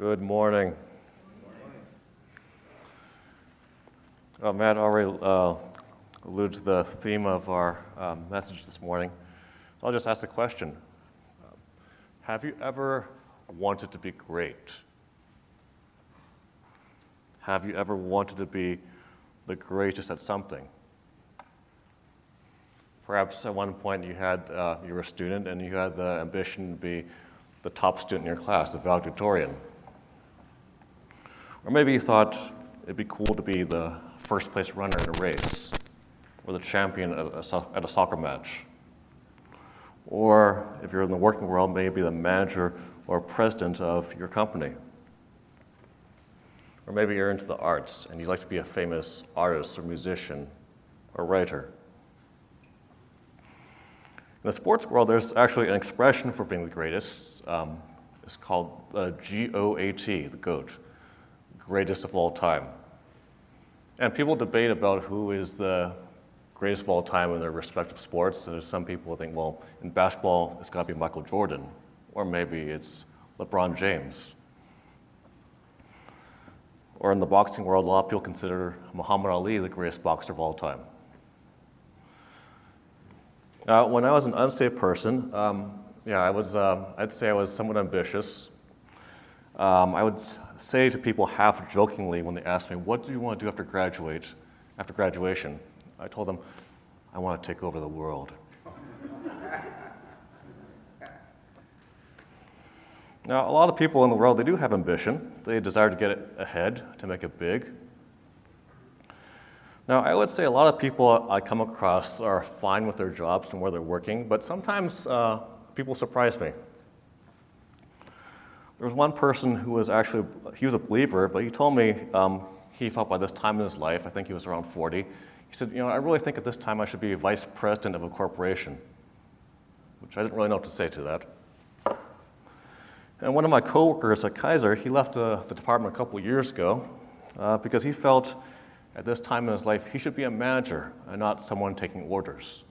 Good morning. Uh, Matt already uh, alluded to the theme of our um, message this morning. I'll just ask the question Have you ever wanted to be great? Have you ever wanted to be the greatest at something? Perhaps at one point you had uh, you were a student and you had the ambition to be the top student in your class, the valedictorian. Or maybe you thought it'd be cool to be the first place runner in a race, or the champion at a, at a soccer match. Or if you're in the working world, maybe the manager or president of your company. Or maybe you're into the arts and you'd like to be a famous artist or musician or writer. In the sports world, there's actually an expression for being the greatest. Um, it's called uh, GOAT, the GOAT, greatest of all time. And people debate about who is the greatest of all time in their respective sports. So there's some people who think, well, in basketball, it's got to be Michael Jordan, or maybe it's LeBron James. Or in the boxing world, a lot of people consider Muhammad Ali the greatest boxer of all time. Uh, when I was an unsafe person, um, yeah, I was, uh, I'd say I was somewhat ambitious. Um, I would say to people half jokingly when they ask me, What do you want to do after, graduate, after graduation? I told them, I want to take over the world. now, a lot of people in the world, they do have ambition. They desire to get ahead, to make it big. Now, I would say a lot of people I come across are fine with their jobs and where they're working, but sometimes uh, people surprise me. There was one person who was actually, he was a believer, but he told me um, he felt by this time in his life, I think he was around 40, he said, you know, I really think at this time I should be vice president of a corporation, which I didn't really know what to say to that. And one of my coworkers at Kaiser, he left uh, the department a couple years ago uh, because he felt at this time in his life, he should be a manager and not someone taking orders.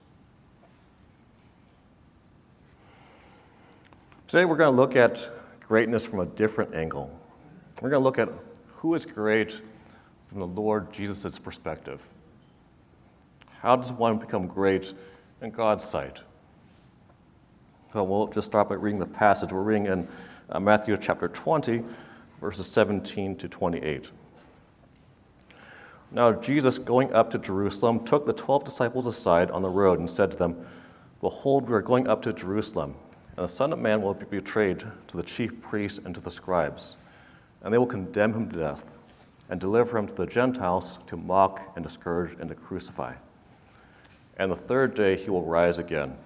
Today, we're going to look at greatness from a different angle. We're going to look at who is great from the Lord Jesus' perspective. How does one become great in God's sight? So we'll just start by reading the passage. We're reading in uh, Matthew chapter 20, verses 17 to 28. Now, Jesus, going up to Jerusalem, took the twelve disciples aside on the road and said to them, Behold, we are going up to Jerusalem, and the Son of Man will be betrayed to the chief priests and to the scribes, and they will condemn him to death, and deliver him to the Gentiles to mock and to scourge and to crucify. And the third day he will rise again.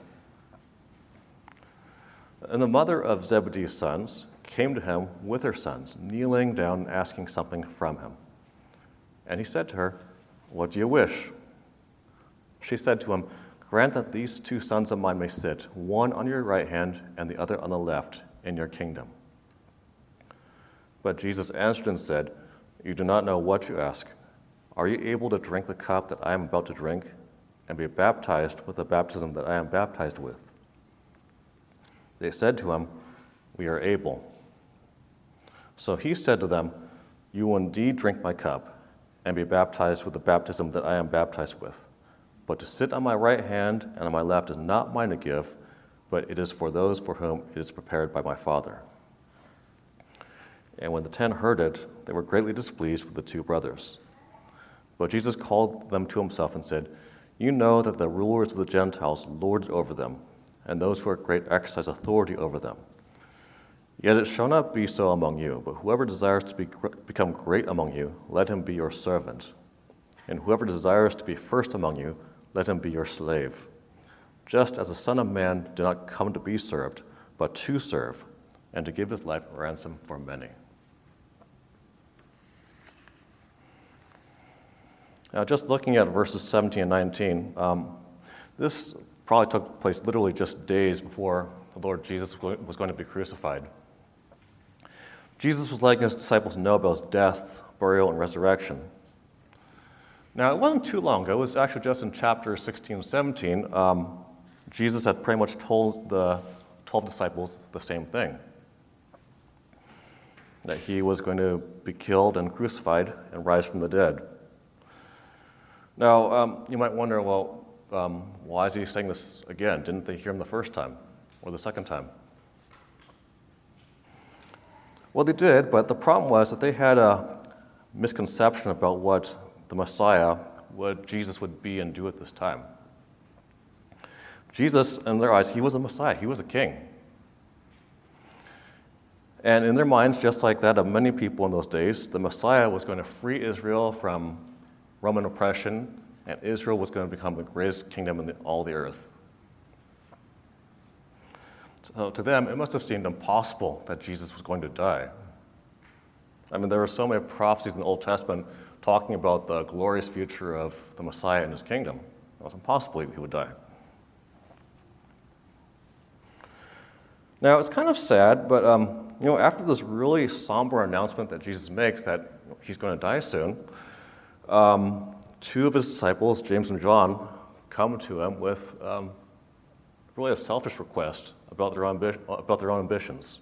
And the mother of Zebedee's sons came to him with her sons, kneeling down and asking something from him. And he said to her, What do you wish? She said to him, Grant that these two sons of mine may sit, one on your right hand and the other on the left, in your kingdom. But Jesus answered and said, You do not know what you ask. Are you able to drink the cup that I am about to drink, and be baptized with the baptism that I am baptized with? They said to him, We are able. So he said to them, You will indeed drink my cup and be baptized with the baptism that I am baptized with. But to sit on my right hand and on my left is not mine to give, but it is for those for whom it is prepared by my Father. And when the ten heard it, they were greatly displeased with the two brothers. But Jesus called them to himself and said, You know that the rulers of the Gentiles lord it over them, and those who are great exercise authority over them. Yet it shall not be so among you, but whoever desires to be, become great among you, let him be your servant. And whoever desires to be first among you, let him be your slave. Just as the Son of Man did not come to be served, but to serve, and to give his life a ransom for many. Now, just looking at verses 17 and 19, um, this probably took place literally just days before the Lord Jesus was going to be crucified. Jesus was letting his disciples know about his death, burial, and resurrection. Now, it wasn't too long ago, it was actually just in chapter 16 and 17. Um, Jesus had pretty much told the 12 disciples the same thing. that he was going to be killed and crucified and rise from the dead. Now, um, you might wonder, well, um, why is he saying this again? Didn't they hear him the first time or the second time? Well, they did, but the problem was that they had a misconception about what the Messiah, what Jesus would be and do at this time. Jesus, in their eyes, he was a Messiah, he was a king. And in their minds, just like that of many people in those days, the Messiah was going to free Israel from Roman oppression, and Israel was going to become the greatest kingdom in the, all the earth. So to them, it must have seemed impossible that Jesus was going to die. I mean, there were so many prophecies in the Old Testament talking about the glorious future of the Messiah and his kingdom. It was impossible he would die. Now, it's kind of sad, but um, you know, after this really somber announcement that Jesus makes that he's going to die soon, um, two of his disciples, James and John, come to him with um, really a selfish request about their, ambi- about their own ambitions.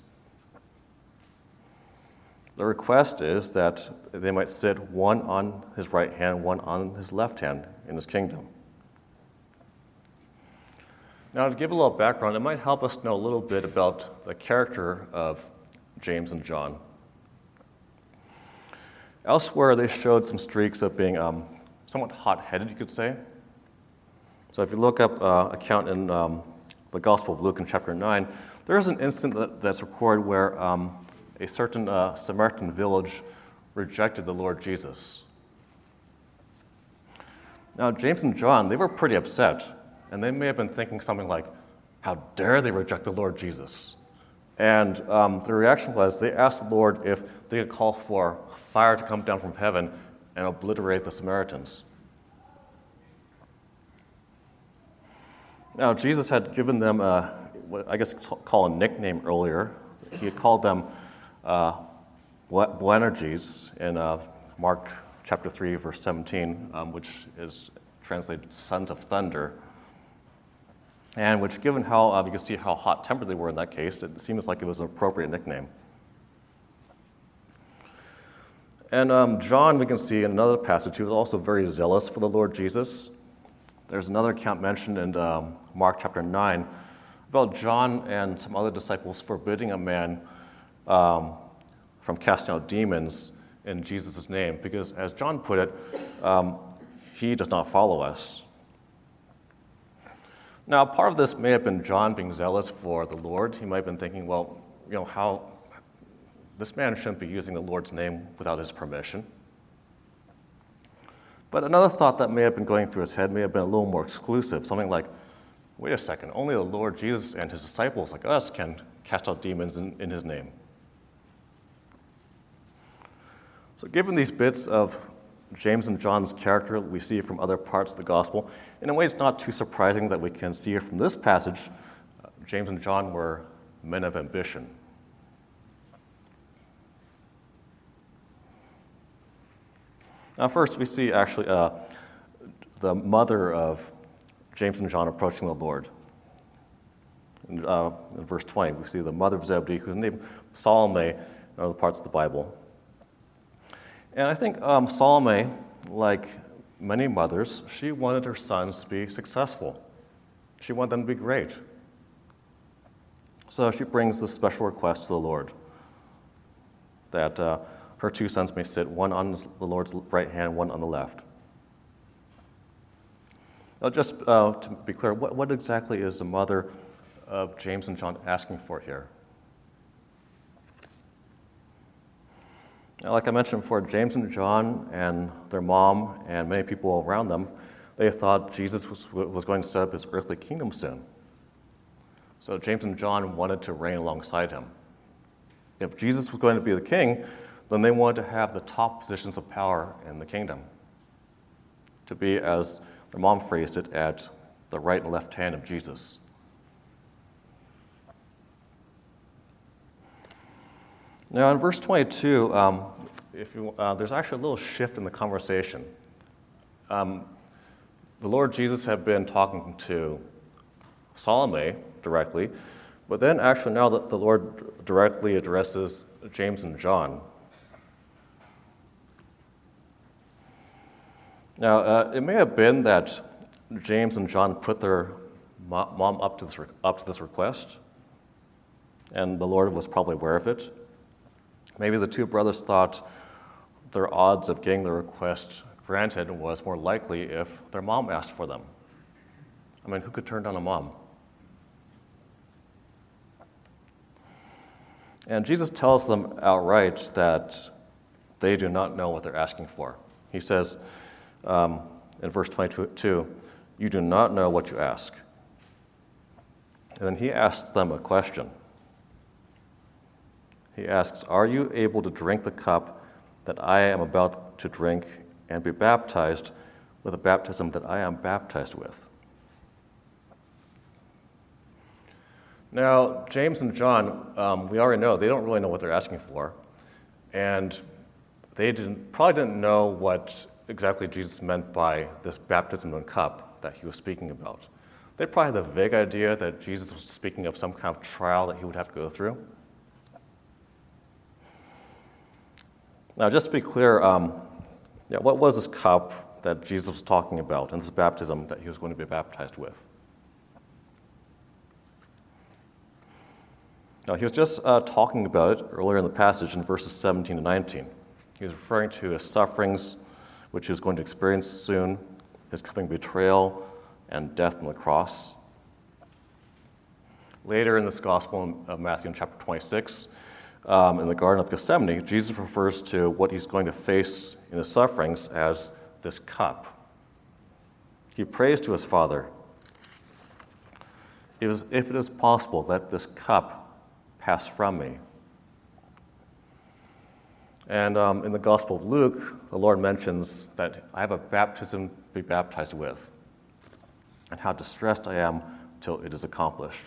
The request is that they might sit one on his right hand, one on his left hand in his kingdom. Now, to give a little background, it might help us know a little bit about the character of James and John. Elsewhere, they showed some streaks of being um, somewhat hot headed, you could say. So, if you look up uh, account in um, the Gospel of Luke in chapter 9, there is an incident that, that's recorded where um, a certain uh, Samaritan village rejected the Lord Jesus. Now, James and John, they were pretty upset and they may have been thinking something like, How dare they reject the Lord Jesus? And um, the reaction was they asked the Lord if they could call for fire to come down from heaven and obliterate the Samaritans. Now, Jesus had given them, a, what I guess call a nickname earlier. He had called them uh, Boanerges in uh, Mark chapter 3, verse 17, um, which is translated sons of thunder and which, given how uh, you can see how hot tempered they were in that case, it seems like it was an appropriate nickname. And um, John, we can see in another passage, he was also very zealous for the Lord Jesus. There's another account mentioned in um, Mark chapter 9 about John and some other disciples forbidding a man um, from casting out demons in Jesus' name, because as John put it, um, he does not follow us. Now, part of this may have been John being zealous for the Lord. He might have been thinking, well, you know, how this man shouldn't be using the Lord's name without his permission. But another thought that may have been going through his head may have been a little more exclusive, something like, wait a second, only the Lord Jesus and his disciples like us can cast out demons in, in his name. So, given these bits of James and John's character we see from other parts of the gospel. In a way, it's not too surprising that we can see from this passage uh, James and John were men of ambition. Now, first, we see actually uh, the mother of James and John approaching the Lord. In, uh, in, verse 20, we see the mother of Zebedee, who's named Salome in other parts of the Bible. And I think um, Salome, like many mothers, she wanted her sons to be successful. She wanted them to be great. So she brings this special request to the Lord that uh, her two sons may sit, one on the Lord's right hand, one on the left. Now, just uh, to be clear, what, what exactly is the mother of James and John asking for here? Like I mentioned before, James and John and their mom and many people around them, they thought Jesus was, was going to set up his earthly kingdom soon. So James and John wanted to reign alongside him. If Jesus was going to be the king, then they wanted to have the top positions of power in the kingdom. To be, as their mom phrased it, at the right and left hand of Jesus. Now, in verse 22, um, if you, uh, there's actually a little shift in the conversation. Um, the Lord Jesus had been talking to Salome directly, but then actually now that the Lord directly addresses James and John. Now, uh, it may have been that James and John put their mom up to, this, up to this request, and the Lord was probably aware of it. Maybe the two brothers thought their odds of getting the request granted was more likely if their mom asked for them. I mean, who could turn down a mom? And Jesus tells them outright that they do not know what they're asking for. He says um, in verse 22, You do not know what you ask. And then he asks them a question. He asks, Are you able to drink the cup that I am about to drink and be baptized with the baptism that I am baptized with? Now, James and John, um, we already know they don't really know what they're asking for. And they didn't, probably didn't know what exactly Jesus meant by this baptism in cup that he was speaking about. They probably had the vague idea that Jesus was speaking of some kind of trial that he would have to go through. Now, just to be clear, um, yeah, what was this cup that Jesus was talking about and this baptism that he was going to be baptized with? Now, he was just uh, talking about it earlier in the passage in verses 17 to 19. He was referring to his sufferings, which he was going to experience soon, his coming betrayal and death on the cross. Later in this Gospel of Matthew in chapter 26, um, in the Garden of Gethsemane, Jesus refers to what he's going to face in his sufferings as this cup. He prays to his Father, if it is possible, let this cup pass from me. And um, in the Gospel of Luke, the Lord mentions that I have a baptism to be baptized with, and how distressed I am till it is accomplished.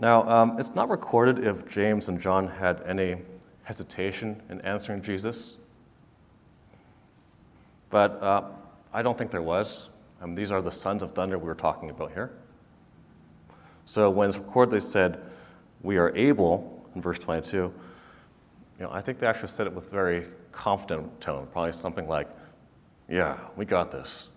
Now, um, it's not recorded if James and John had any hesitation in answering Jesus, but uh, I don't think there was. Um, these are the sons of thunder we were talking about here. So when it's recorded, they said, We are able, in verse 22, you know, I think they actually said it with a very confident tone, probably something like, Yeah, we got this.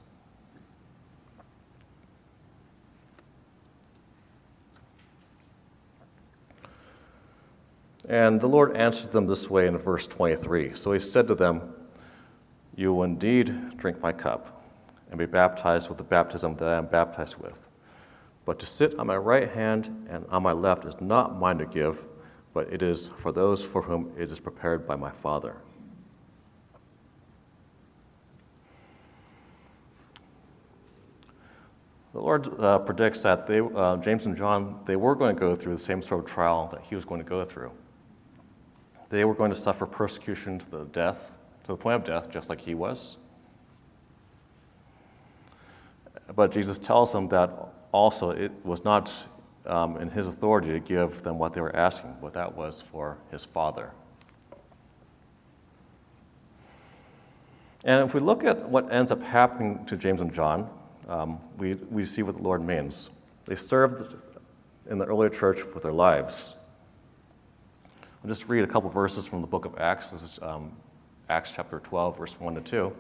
And the Lord answered them this way in verse 23. So he said to them, You will indeed drink my cup and be baptized with the baptism that I am baptized with. But to sit on my right hand and on my left is not mine to give, but it is for those for whom it is prepared by my Father. The Lord uh, predicts that they, uh, James and John, they were going to go through the same sort of trial that he was going to go through. They were going to suffer persecution to the death, to the point of death, just like he was. But Jesus tells them that also it was not um, in his authority to give them what they were asking, but that was for his Father. And if we look at what ends up happening to James and John, um, we, we see what the Lord means. They served in the earlier church with their lives. I'll just read a couple verses from the book of Acts. This is um, Acts chapter 12, verse 1 to 2.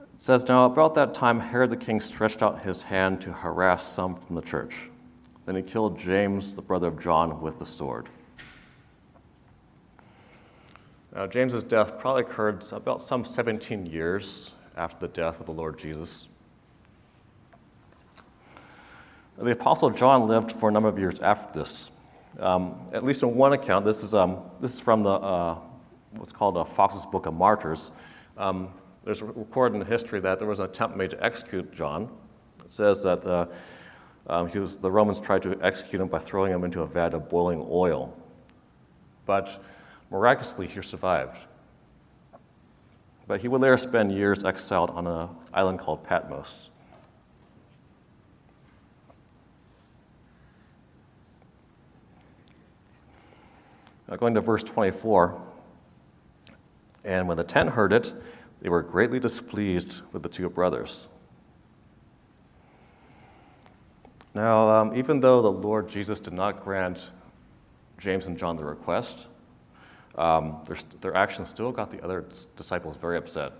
It says, Now about that time, Herod the king stretched out his hand to harass some from the church. Then he killed James, the brother of John, with the sword. Now, James's death probably occurred about some 17 years after the death of the Lord Jesus. The Apostle John lived for a number of years after this. Um, at least in one account, this is, um, this is from the, uh, what's called a Fox's Book of Martyrs. Um, there's recorded in history that there was an attempt made to execute John. It says that uh, um, was, the Romans tried to execute him by throwing him into a vat of boiling oil. But miraculously, he survived. But he would later spend years exiled on an island called Patmos. Now, going to verse 24. And when the ten heard it, they were greatly displeased with the two brothers. Now, um, even though the Lord Jesus did not grant James and John the request, um, their, their actions still got the other disciples very upset.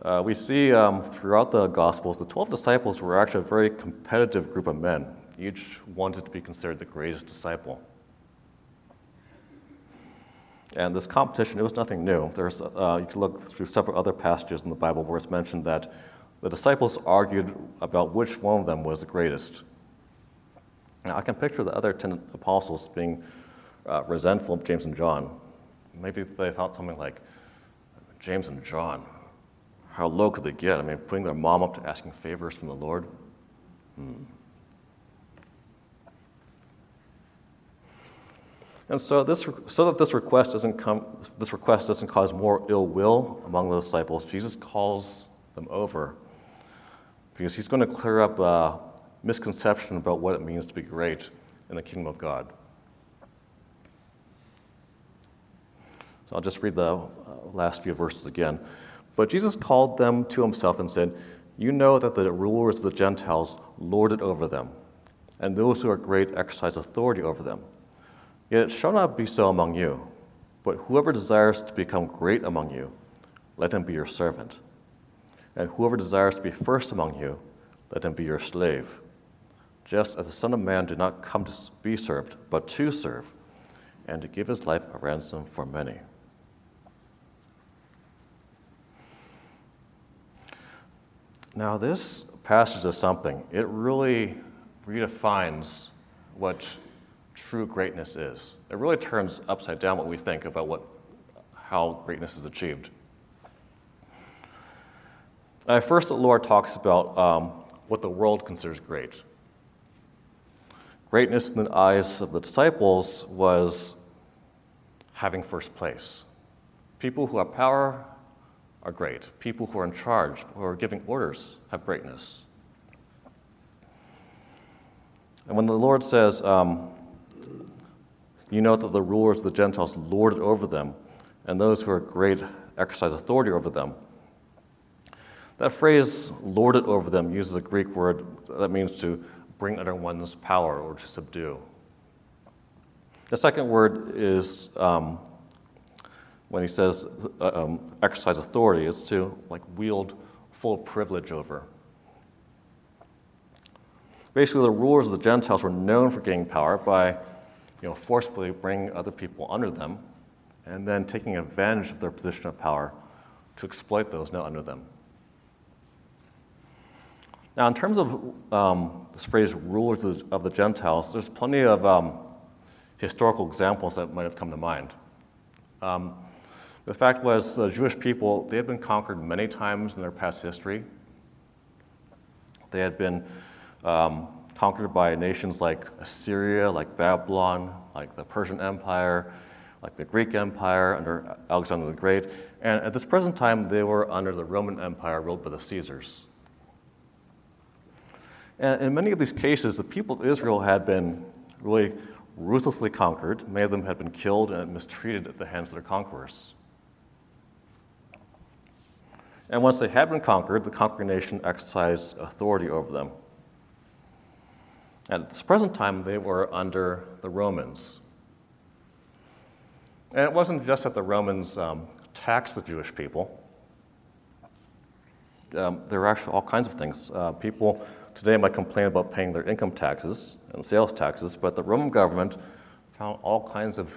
Uh, we see um, throughout the Gospels, the 12 disciples were actually a very competitive group of men. Each wanted to be considered the greatest disciple. And this competition, it was nothing new. There's, uh, you can look through several other passages in the Bible where it's mentioned that the disciples argued about which one of them was the greatest. Now, I can picture the other 10 apostles being uh, resentful of James and John. Maybe they thought something like, James and John, how low could they get? I mean, putting their mom up to asking favors from the Lord? Hmm. And so, this, so that this request doesn't come, this request doesn't cause more ill will among the disciples, Jesus calls them over because he's going to clear up a misconception about what it means to be great in the kingdom of God. So I'll just read the uh, last few verses again. But Jesus called them to himself and said, You know that the rulers of the Gentiles lord it over them, and those who are great exercise authority over them. Yet it shall not be so among you. But whoever desires to become great among you, let him be your servant. And whoever desires to be first among you, let him be your slave. Just as the Son of Man did not come to be served, but to serve, and to give his life a ransom for many. Now, this passage is something. It really redefines what true greatness is. It really turns upside down what we think about what, how greatness is achieved. Uh, first, the Lord talks about um, what the world considers great. Greatness in the eyes of the disciples was having first place. People who have power are great. People who are in charge, who are giving orders, have greatness. And when the Lord says, um, You know that the rulers of the Gentiles lord it over them, and those who are great exercise authority over them. That phrase, lord it over them, uses a Greek word that means to bring under one's power or to subdue. The second word is um, when he says uh, um, exercise authority, is to like wield full privilege over. Basically, the rulers of the Gentiles were known for gaining power by, you know, forcibly bringing other people under them, and then taking advantage of their position of power to exploit those not under them. Now, in terms of um, this phrase "rulers of the, of the Gentiles," there's plenty of um, historical examples that might have come to mind. Um, the fact was, the Jewish people, they had been conquered many times in their past history. They had been um, conquered by nations like Assyria, like Babylon, like the Persian Empire, like the Greek Empire under Alexander the Great. And at this present time, they were under the Roman Empire ruled by the Caesars. And in many of these cases, the people of Israel had been really ruthlessly conquered. Many of them had been killed and mistreated at the hands of their conquerors. And once they had been conquered, the conquering nation exercised authority over them. At this present time, they were under the Romans. And it wasn't just that the Romans um, taxed the Jewish people. Um, there were actually all kinds of things. Uh, people today might complain about paying their income taxes and sales taxes, but the Roman government found all kinds of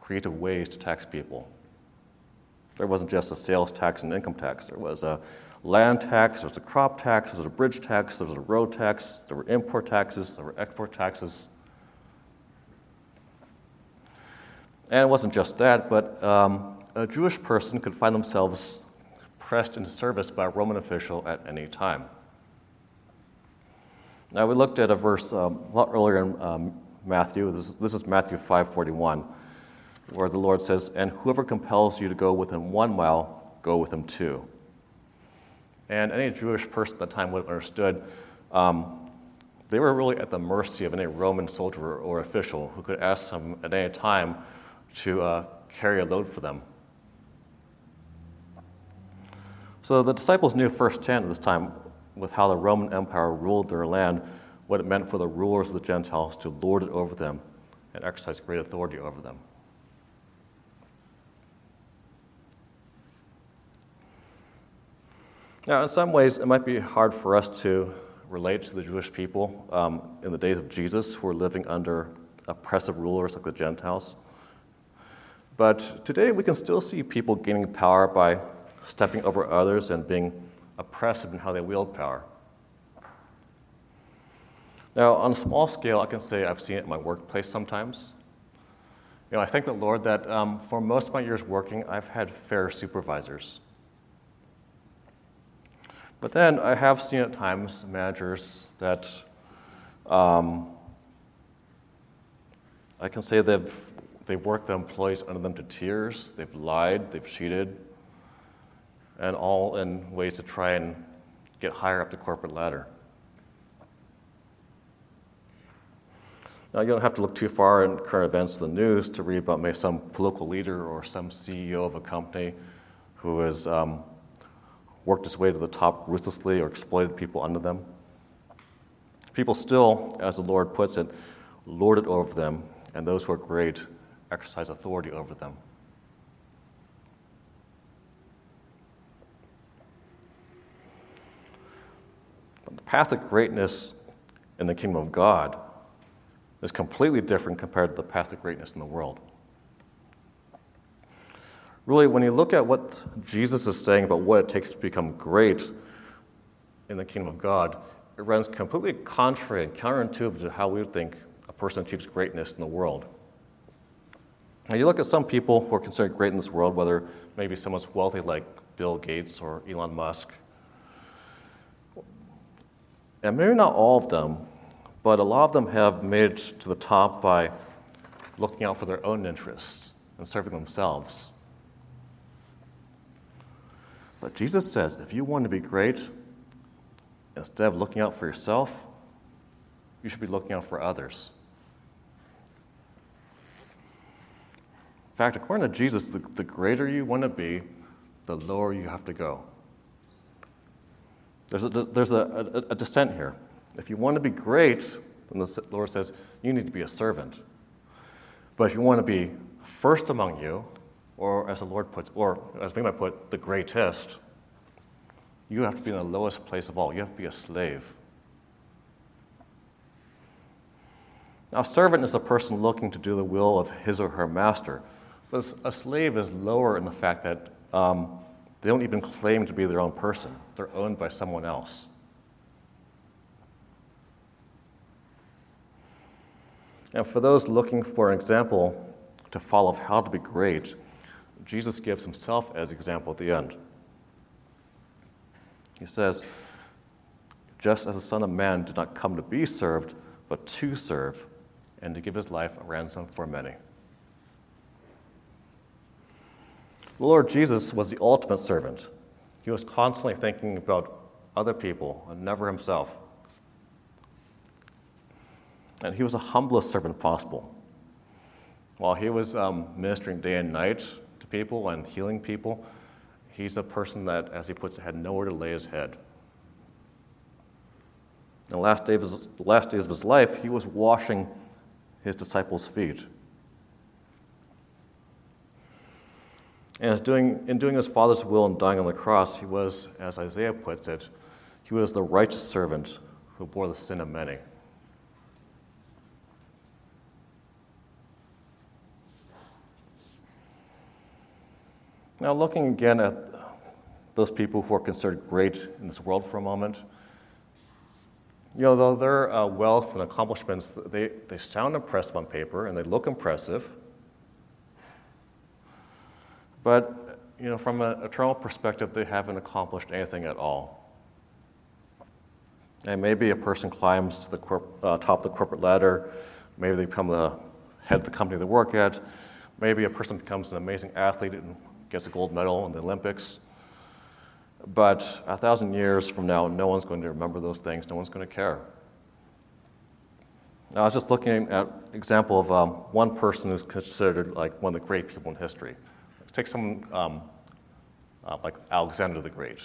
creative ways to tax people. There wasn't just a sales tax and income tax. There was a land tax, there was a crop tax, there was a bridge tax, there was a road tax, there were import taxes, there were export taxes. And it wasn't just that, but um, a Jewish person could find themselves pressed into service by a Roman official at any time. Now, we looked at a verse um, a lot earlier in um, Matthew. This is, this is Matthew 5.41 where the Lord says, And whoever compels you to go with him one mile, go with him two. And any Jewish person at the time would have understood um, they were really at the mercy of any Roman soldier or official who could ask them at any time to uh, carry a load for them. So the disciples knew firsthand at this time with how the Roman Empire ruled their land, what it meant for the rulers of the Gentiles to lord it over them and exercise great authority over them. Now, in some ways, it might be hard for us to relate to the Jewish people um, in the days of Jesus who were living under oppressive rulers like the Gentiles. But today, we can still see people gaining power by stepping over others and being oppressive in how they wield power. Now, on a small scale, I can say I've seen it in my workplace sometimes. You know, I thank the Lord that um, for most of my years working, I've had fair supervisors. But then I have seen at times managers that um, I can say they've, they've worked the employees under them to tears, they've lied, they've cheated, and all in ways to try and get higher up the corporate ladder. Now, you don't have to look too far in current events in the news to read about maybe some political leader or some CEO of a company who is um, worked his way to the top ruthlessly or exploited people under them. People still, as the Lord puts it, lord it over them, and those who are great exercise authority over them. But the path of greatness in the kingdom of God is completely different compared to the path of greatness in the world. Really, when you look at what Jesus is saying about what it takes to become great in the kingdom of God, it runs completely contrary and counterintuitive to how we would think a person achieves greatness in the world. Now, you look at some people who are considered great in this world, whether maybe someone's wealthy like Bill Gates or Elon Musk, and maybe not all of them, but a lot of them have made it to the top by looking out for their own interests and serving themselves. But Jesus says if you want to be great, instead of looking out for yourself, you should be looking out for others. In fact, according to Jesus, the, the greater you want to be, the lower you have to go. There's a, there's a, a, a descent here. If you want to be great, then the Lord says, you need to be a servant. But if you want to be first among you, or as the Lord puts, or as we might put, the greatest, you have to be in the lowest place of all. You have to be a slave. Now, a servant is a person looking to do the will of his or her master. But a slave is lower in the fact that um, they don't even claim to be their own person, they're owned by someone else. And for those looking for an example to follow of how to be great, Jesus gives himself as example at the end. He says, just as the Son of Man did not come to be served, but to serve, and to give his life a ransom for many. The Lord Jesus was the ultimate servant. He was constantly thinking about other people and never himself. And he was the humblest servant possible. While he was um, ministering day and night to people and healing people, he's a person that, as he puts it, had nowhere to lay his head. In the last, day of his, last days of his life, he was washing his disciples' feet. And doing, in doing his Father's will and dying on the cross, he was, as Isaiah puts it, he was the righteous servant who bore the sin of many. Now, looking again at those people who are considered great in this world for a moment, you know, though their uh, wealth and accomplishments, they, they sound impressive on paper and they look impressive. But, you know, from an eternal perspective, they haven't accomplished anything at all. And maybe a person climbs to the corp- uh, top of the corporate ladder, maybe they become the head of the company they work at, maybe a person becomes an amazing athlete and gets a gold medal in the Olympics. But a thousand years from now, no one's going to remember those things. No one's going to care. Now, I was just looking at an example of um, one person who's considered like one of the great people in history. Take someone um, uh, like Alexander the Great.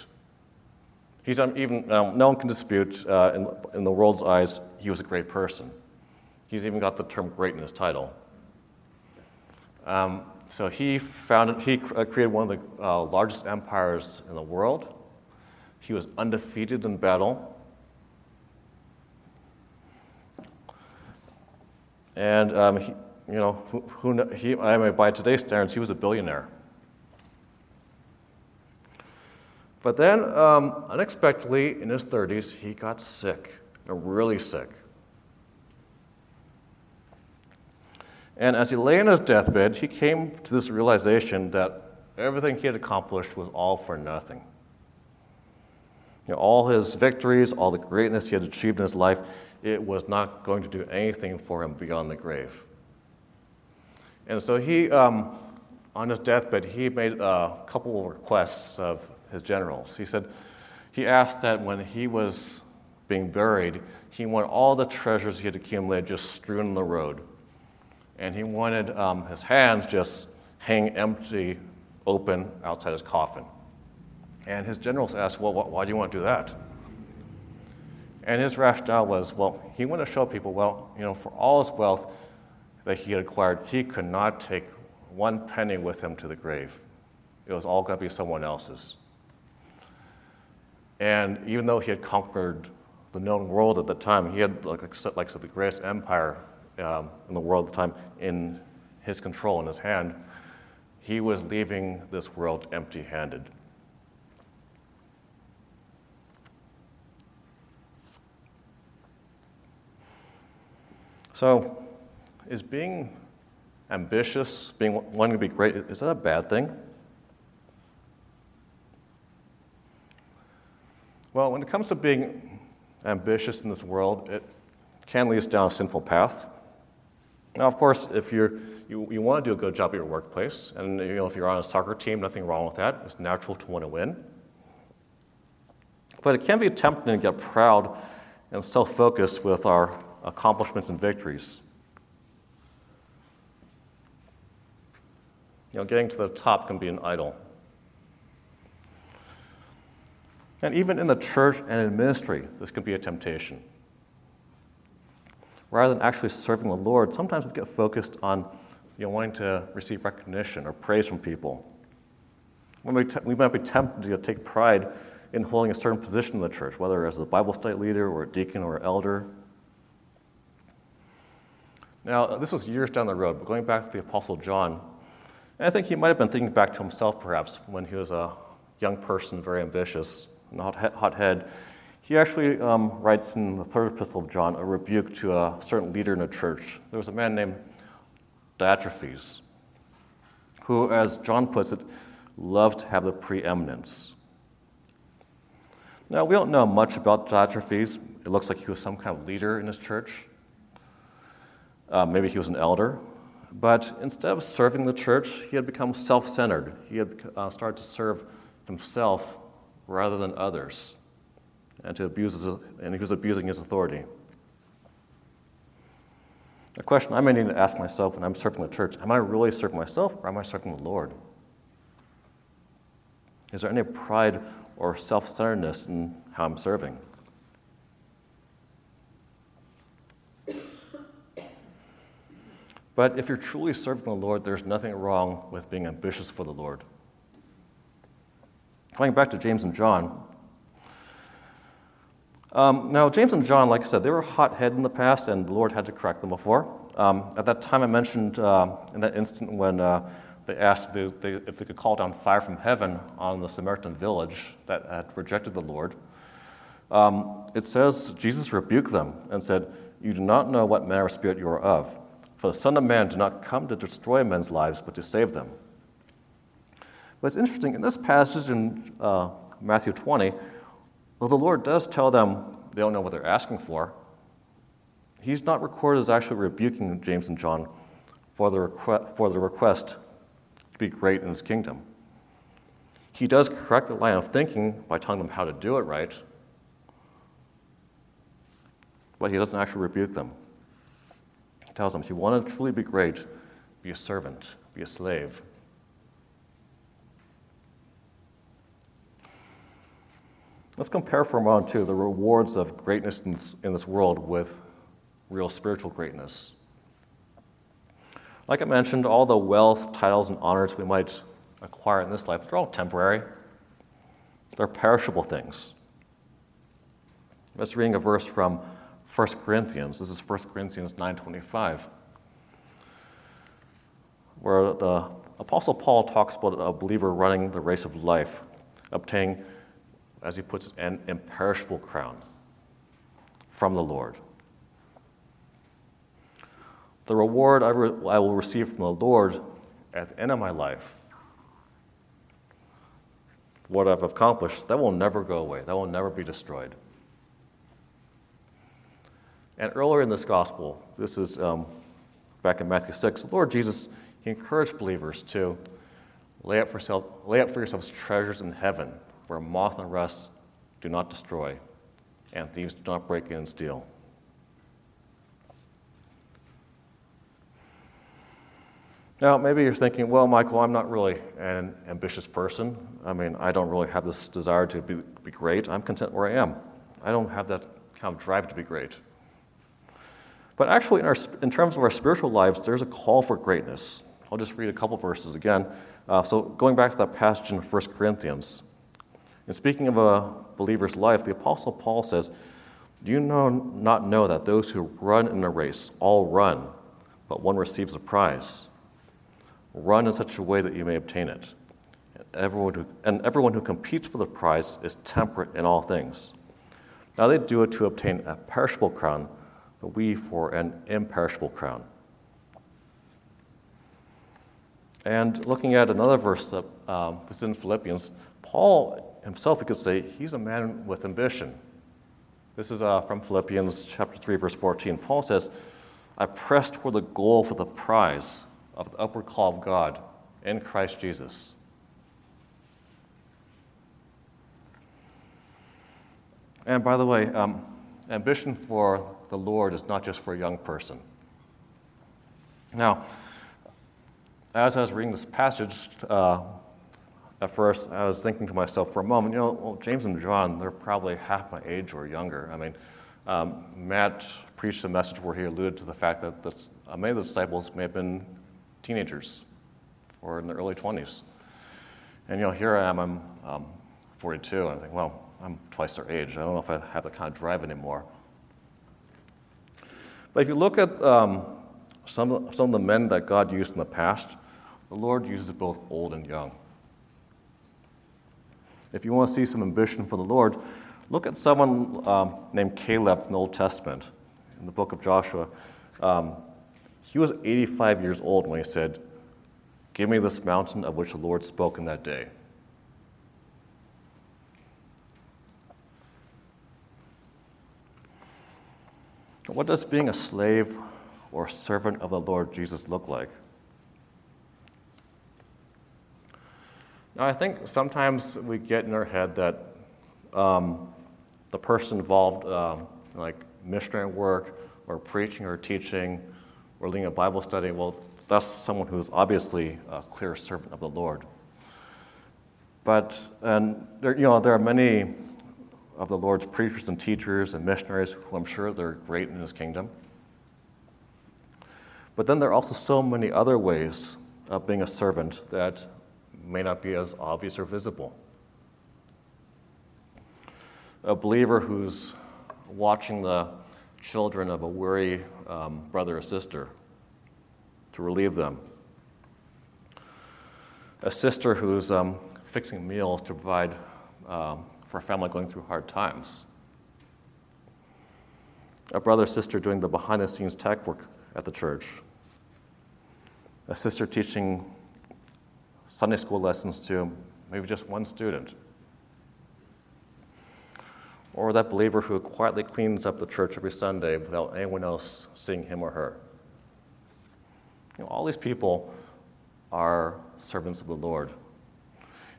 He's um, even, um, no one can dispute uh, in, in the world's eyes, he was a great person. He's even got the term great in his title. Um, so he founded, he uh, created one of the uh, largest empires in the world. He was undefeated in battle. And um, he, you know, who, who he, I mean, by today's standards, he was a billionaire. But then, um, unexpectedly, in his 30s, he got sick, really sick. And as he lay in his deathbed, he came to this realization that everything he had accomplished was all for nothing. You know, all his victories, all the greatness he had achieved in his life, it was not going to do anything for him beyond the grave. And so he, um, on his deathbed, he made a couple of requests of his generals. He said, he asked that when he was being buried, he wanted all the treasures he had accumulated just strewn on the road. And he wanted um, his hands just hang empty, open outside his coffin. And his generals asked, Well, why do you want to do that? And his rationale was, well, he wanted to show people, well, you know, for all his wealth that he had acquired, he could not take one penny with him to the grave. It was all going to be someone else's. And even though he had conquered the known world at the time, he had, like, like the greatest empire um, in the world at the time in his control, in his hand. He was leaving this world empty handed. So, is being ambitious, being wanting to be great, is that a bad thing? Well, when it comes to being ambitious in this world, it can lead us down a sinful path. Now, of course, if you're, you, you want to do a good job at your workplace, and you know, if you're on a soccer team, nothing wrong with that. It's natural to want to win. But it can be tempting to get proud and self focused with our accomplishments and victories. You know, getting to the top can be an idol. And even in the church and in ministry, this can be a temptation. Rather than actually serving the Lord, sometimes we get focused on you know, wanting to receive recognition or praise from people. We, te- we might be tempted to take pride in holding a certain position in the church, whether as a Bible study leader or a deacon or an elder. Now, this was years down the road, but going back to the Apostle John, I think he might have been thinking back to himself perhaps when he was a young person, very ambitious and hot head. He actually um, writes in the third epistle of John a rebuke to a certain leader in a church. There was a man named Diotrephes, who, as John puts it, loved to have the preeminence. Now, we don't know much about Diotrephes. It looks like he was some kind of leader in his church. Uh, maybe he was an elder. But instead of serving the church, he had become self centered. He had uh, started to serve himself rather than others, and, to abuse and he was abusing his authority. A question I may need to ask myself when I'm serving the church am I really serving myself or am I serving the Lord? Is there any pride or self centeredness in how I'm serving? But if you're truly serving the Lord, there's nothing wrong with being ambitious for the Lord. Going back to James and John. Um, now, James and John, like I said, they were hot headed in the past, and the Lord had to correct them before. Um, at that time, I mentioned uh, in that instant when uh, they asked if they, if they, could call down fire from heaven on the Samaritan village that had rejected the Lord. Um, it says Jesus rebuked them and said, You do not know what manner of spirit you are of. For the Son of Man did not come to destroy men's lives, but to save them. But it's interesting, in this passage in uh, Matthew 20, though the Lord does tell them they don't know what they're asking for, he's not recorded as actually rebuking James and John for the, request, for the request to be great in his kingdom. He does correct the line of thinking by telling them how to do it right, but he doesn't actually rebuke them He tells them, if you want to truly be great, be a servant, be a slave. Let's compare for a moment, too, the rewards of greatness in this, in this world with real spiritual greatness. Like I mentioned, all the wealth, titles, and honors we might acquire in this life, they're all temporary. They're perishable things. Let's reading a verse from 1 Corinthians. This is 1 Corinthians 9.25, where the Apostle Paul talks about a believer running the race of life, obtaining as he puts it, an imperishable crown from the Lord. The reward I, re- I will receive from the Lord at the end of my life, what I've accomplished, that will never go away, that will never be destroyed. And earlier in this gospel, this is um, back in Matthew 6, the Lord Jesus, he encouraged believers to lay up for, self, lay up for yourselves treasures in heaven where moth and rust do not destroy, and thieves do not break in and steal. Now, maybe you're thinking, well, Michael, I'm not really an ambitious person. I mean, I don't really have this desire to be, be great. I'm content where I am. I don't have that kind of drive to be great. But actually, in, our, in terms of our spiritual lives, there's a call for greatness. I'll just read a couple verses again. Uh, so, going back to that passage in 1 Corinthians, and speaking of a believer's life, the Apostle Paul says, Do you know, not know that those who run in a race all run, but one receives a prize? Run in such a way that you may obtain it. And everyone who, and everyone who competes for the prize is temperate in all things. Now they do it to obtain a perishable crown, but we for an imperishable crown. And looking at another verse that um, is in Philippians, Paul himself, we could say he's a man with ambition. This is uh, from Philippians chapter 3, verse 14. Paul says, I press toward the goal for the prize of the upward call of God in Christ Jesus. And by the way, um, ambition for the Lord is not just for a young person. Now, as I was reading this passage, uh, at first, I was thinking to myself for a moment, you know, well, James and John, they're probably half my age or younger. I mean, um, Matt preached a message where he alluded to the fact that this, uh, many of the disciples may have been teenagers or in their early 20s. And, you know, here I am, I'm um, 42, and I think, well, I'm twice their age. I don't know if I have that kind of drive anymore. But if you look at um, some, some of the men that God used in the past, the Lord uses both old and young. If you want to see some ambition for the Lord, look at someone um, named Caleb in the Old Testament, in the book of Joshua. Um, he was 85 years old when he said, Give me this mountain of which the Lord spoke in that day. What does being a slave or servant of the Lord Jesus look like? Now, I think sometimes we get in our head that um, the person involved, um, like missionary work or preaching or teaching or leading a Bible study, well, that's someone who's obviously a clear servant of the Lord. But, and there, you know, there are many of the Lord's preachers and teachers and missionaries who I'm sure they're great in his kingdom. But then there are also so many other ways of being a servant that may not be as obvious or visible. A believer who's watching the children of a weary um, brother or sister to relieve them. A sister who's um, fixing meals to provide um, for a family going through hard times. A brother sister doing the behind the scenes tech work at the church. A sister teaching Sunday school lessons to maybe just one student. Or that believer who quietly cleans up the church every Sunday without anyone else seeing him or her. You know, all these people are servants of the Lord.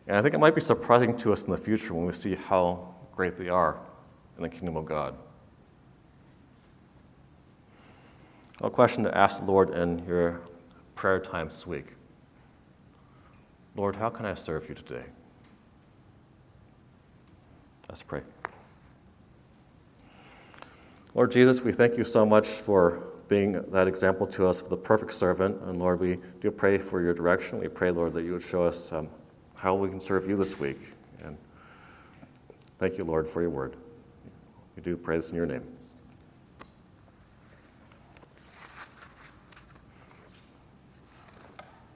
And I think it might be surprising to us in the future when we see how great they are in the kingdom of God. A question to ask the Lord in your prayer times this week Lord, how can I serve you today? Let's pray. Lord Jesus, we thank you so much for being that example to us of the perfect servant. And Lord, we do pray for your direction. We pray, Lord, that you would show us um, how we can serve you this week. And thank you, Lord, for your word. We do pray this in your name.